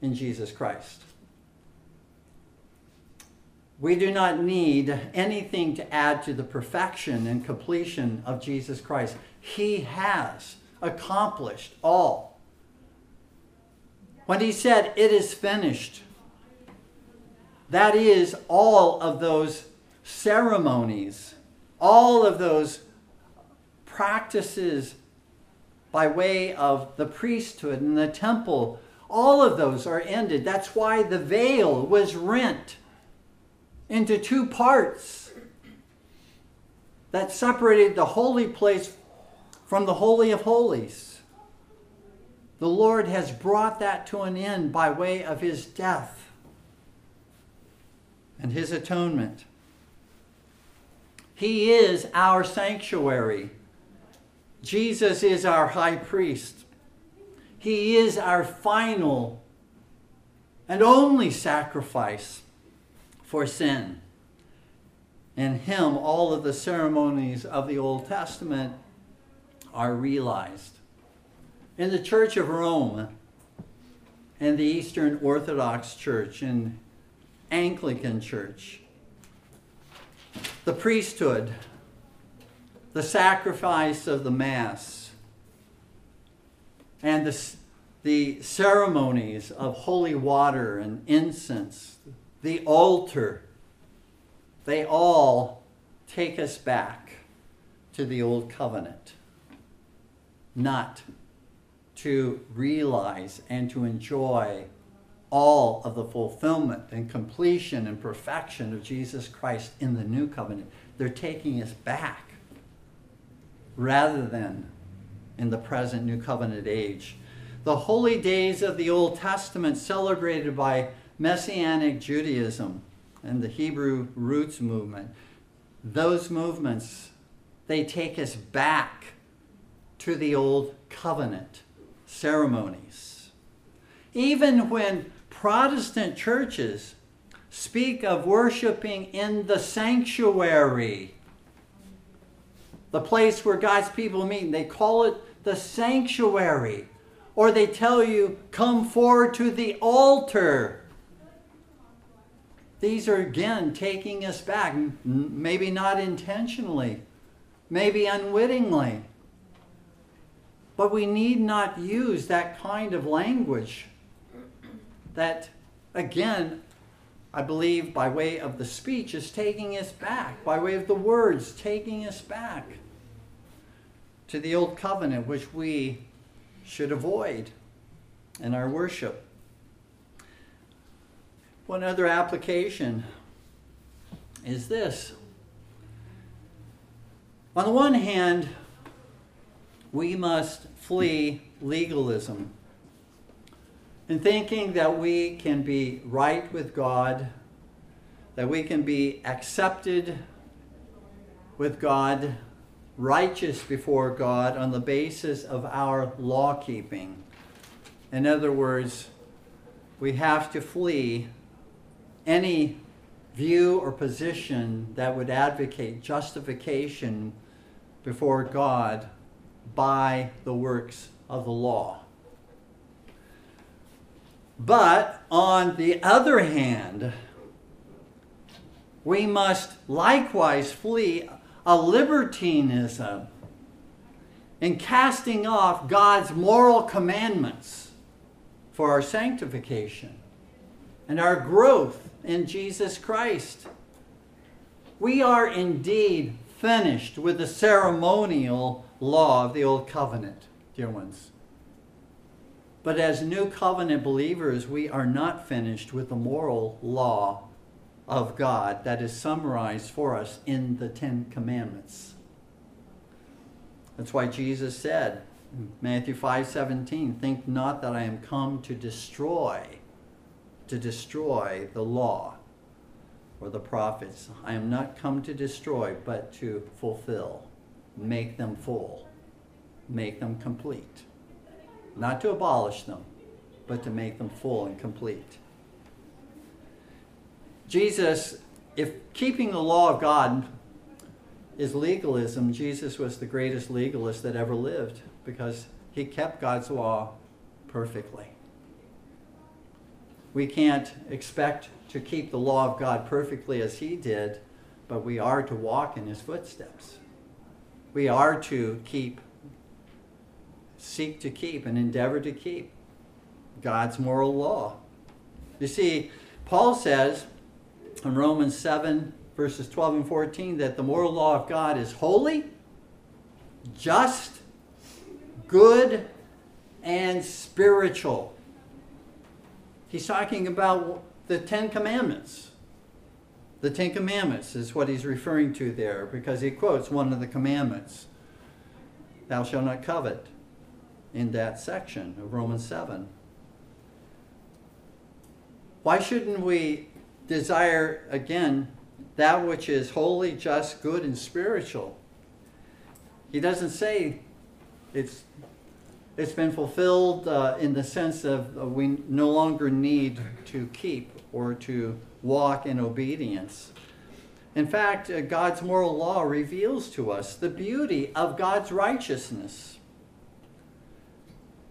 in Jesus Christ. We do not need anything to add to the perfection and completion of Jesus Christ. He has accomplished all. When he said, It is finished, that is all of those ceremonies, all of those practices by way of the priesthood and the temple, all of those are ended. That's why the veil was rent into two parts that separated the holy place from the Holy of Holies. The Lord has brought that to an end by way of his death and his atonement. He is our sanctuary. Jesus is our high priest. He is our final and only sacrifice for sin. In him, all of the ceremonies of the Old Testament are realized. In the Church of Rome, and the Eastern Orthodox Church and Anglican Church. The priesthood, the sacrifice of the Mass, and the, the ceremonies of holy water and incense, the altar, they all take us back to the old covenant, not to realize and to enjoy all of the fulfillment and completion and perfection of Jesus Christ in the new covenant. They're taking us back rather than in the present new covenant age. The holy days of the Old Testament celebrated by Messianic Judaism and the Hebrew roots movement, those movements, they take us back to the Old Covenant ceremonies. Even when Protestant churches speak of worshiping in the sanctuary, the place where God's people meet. And They call it the sanctuary. Or they tell you, come forward to the altar. These are again taking us back, maybe not intentionally, maybe unwittingly. But we need not use that kind of language that, again, I believe by way of the speech is taking us back, by way of the words taking us back to the old covenant, which we should avoid in our worship. One other application is this. On the one hand, we must flee legalism in thinking that we can be right with God, that we can be accepted with God, righteous before God on the basis of our law keeping. In other words, we have to flee any view or position that would advocate justification before God by the works of the law. But on the other hand, we must likewise flee a libertinism in casting off God's moral commandments for our sanctification and our growth in Jesus Christ. We are indeed finished with the ceremonial law of the Old Covenant, dear ones. But as new covenant believers, we are not finished with the moral law of God that is summarized for us in the Ten Commandments. That's why Jesus said, Matthew 5 17, think not that I am come to destroy, to destroy the law or the prophets. I am not come to destroy, but to fulfill, make them full, make them complete not to abolish them, but to make them full and complete. Jesus, if keeping the law of God is legalism, Jesus was the greatest legalist that ever lived because he kept God's law perfectly. We can't expect to keep the law of God perfectly as he did, but we are to walk in his footsteps. We are to keep seek to keep and endeavor to keep God's moral law. You see, Paul says in Romans 7, verses 12 and 14, that the moral law of God is holy, just, good, and spiritual. He's talking about the Ten Commandments. The Ten Commandments is what he's referring to there because he quotes one of the commandments Thou shalt not covet in that section of Romans 7. Why shouldn't we desire, again, that which is holy, just, good, and spiritual? He doesn't say it's, it's been fulfilled uh, in the sense of uh, we no longer need to keep or to walk in obedience. In fact, uh, God's moral law reveals to us the beauty of God's righteousness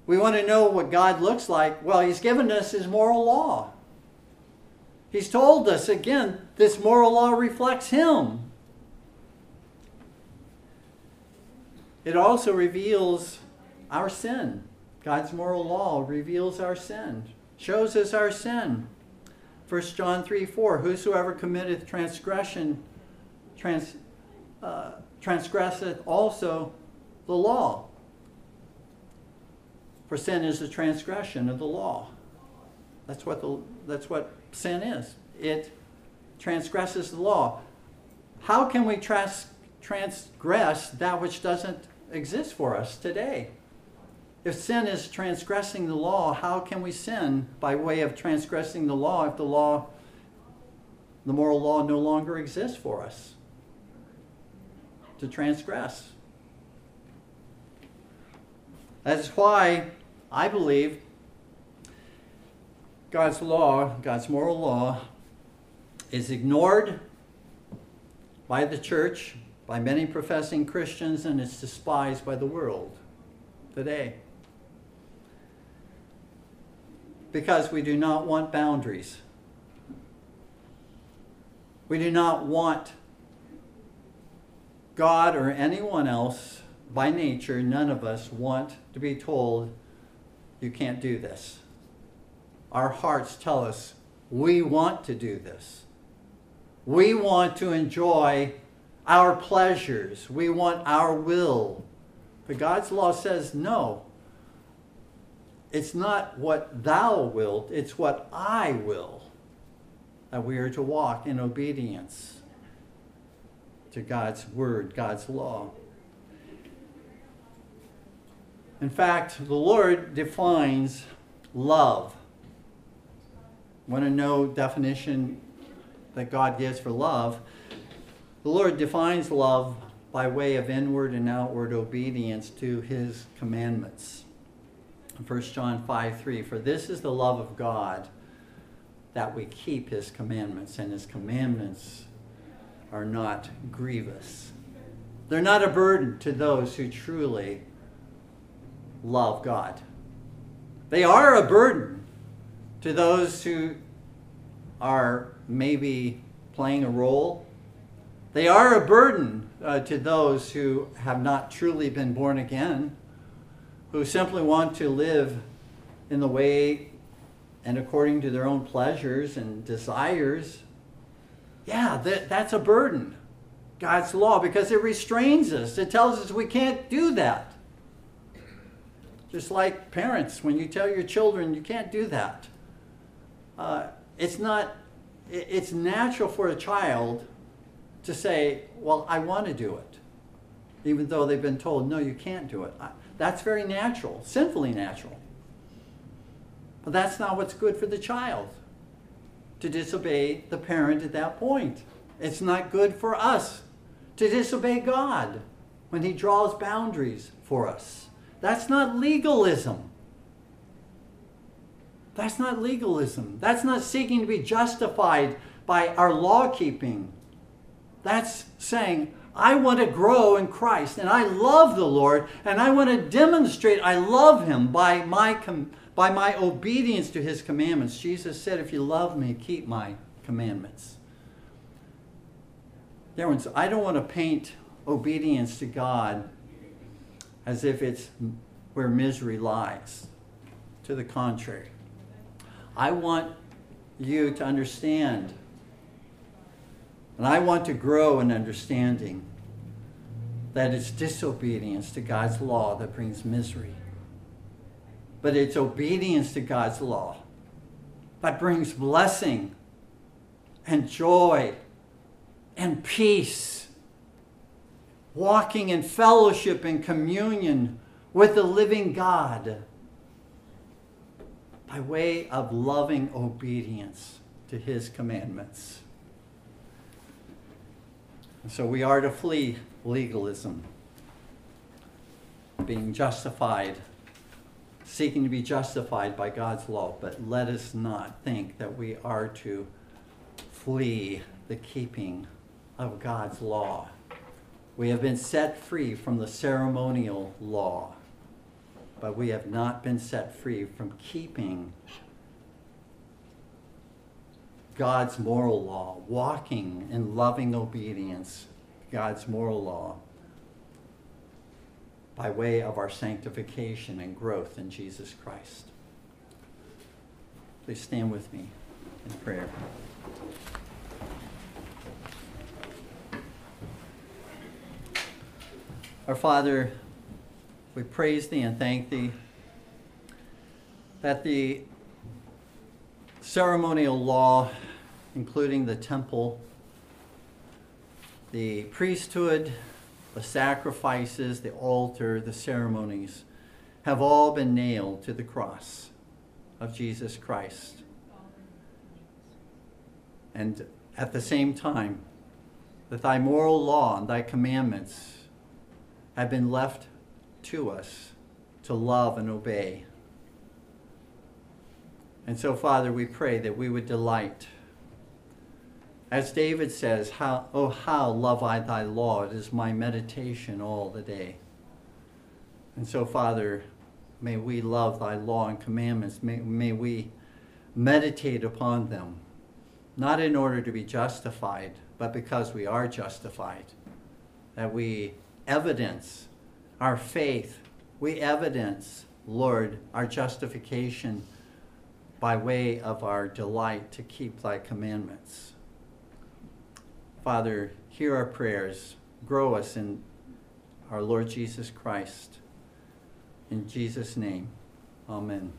We want to know what God looks like. Well, He's given us His moral law. He's told us, again, this moral law reflects Him. It also reveals our sin. God's moral law reveals our sin, shows us our sin. 1 John 3 4 Whosoever committeth transgression trans, uh, transgresseth also the law. For sin is the transgression of the law. That's what, the, that's what sin is. It transgresses the law. How can we trans, transgress that which doesn't exist for us today? If sin is transgressing the law, how can we sin by way of transgressing the law if the law, the moral law, no longer exists for us to transgress? That is why I believe God's law, God's moral law, is ignored by the church, by many professing Christians, and it's despised by the world today because we do not want boundaries. We do not want God or anyone else, by nature, none of us want to be told, you can't do this. Our hearts tell us we want to do this. We want to enjoy our pleasures. We want our will. But God's law says no it's not what thou wilt, it's what I will. That we are to walk in obedience to God's word, God's law. In fact, the Lord defines love. Want to know definition that God gives for love? The Lord defines love by way of inward and outward obedience to his commandments. 1 John 5 3 For this is the love of God, that we keep his commandments, and his commandments are not grievous. They're not a burden to those who truly love God. They are a burden to those who are maybe playing a role. They are a burden uh, to those who have not truly been born again who simply want to live in the way and according to their own pleasures and desires, yeah, that, that's a burden. God's law, because it restrains us. It tells us we can't do that. Just like parents, when you tell your children you can't do that, uh, it's not. It's natural for a child to say, "Well, I want to do it," even though they've been told, "No, you can't do it." That's very natural, sinfully natural. But that's not what's good for the child to disobey the parent at that point. It's not good for us to disobey God when He draws boundaries for us. That's not legalism. That's not legalism. That's not seeking to be justified by our law keeping. That's saying, I want to grow in Christ and I love the Lord and I want to demonstrate I love him by my com- by my obedience to his commandments. Jesus said if you love me keep my commandments. Ones, I don't want to paint obedience to God as if it's where misery lies. To the contrary. I want you to understand and I want to grow in understanding that it's disobedience to God's law that brings misery. But it's obedience to God's law that brings blessing and joy and peace. Walking in fellowship and communion with the living God by way of loving obedience to his commandments. So we are to flee legalism, being justified, seeking to be justified by God's law. But let us not think that we are to flee the keeping of God's law. We have been set free from the ceremonial law. But we have not been set free from keeping God's moral law, walking in loving obedience, God's moral law, by way of our sanctification and growth in Jesus Christ. Please stand with me in prayer. Our Father, we praise Thee and thank Thee that the ceremonial law, including the temple, the priesthood, the sacrifices, the altar, the ceremonies, have all been nailed to the cross of Jesus Christ. And at the same time, that thy moral law and thy commandments have been left to us to love and obey. And so, Father, we pray that we would delight. As David says, how, Oh, how love I thy law. It is my meditation all the day. And so, Father, may we love thy law and commandments. May, may we meditate upon them, not in order to be justified, but because we are justified. That we evidence our faith. We evidence, Lord, our justification by way of our delight to keep thy commandments. Father, hear our prayers. Grow us in our Lord Jesus Christ. In Jesus' name, amen.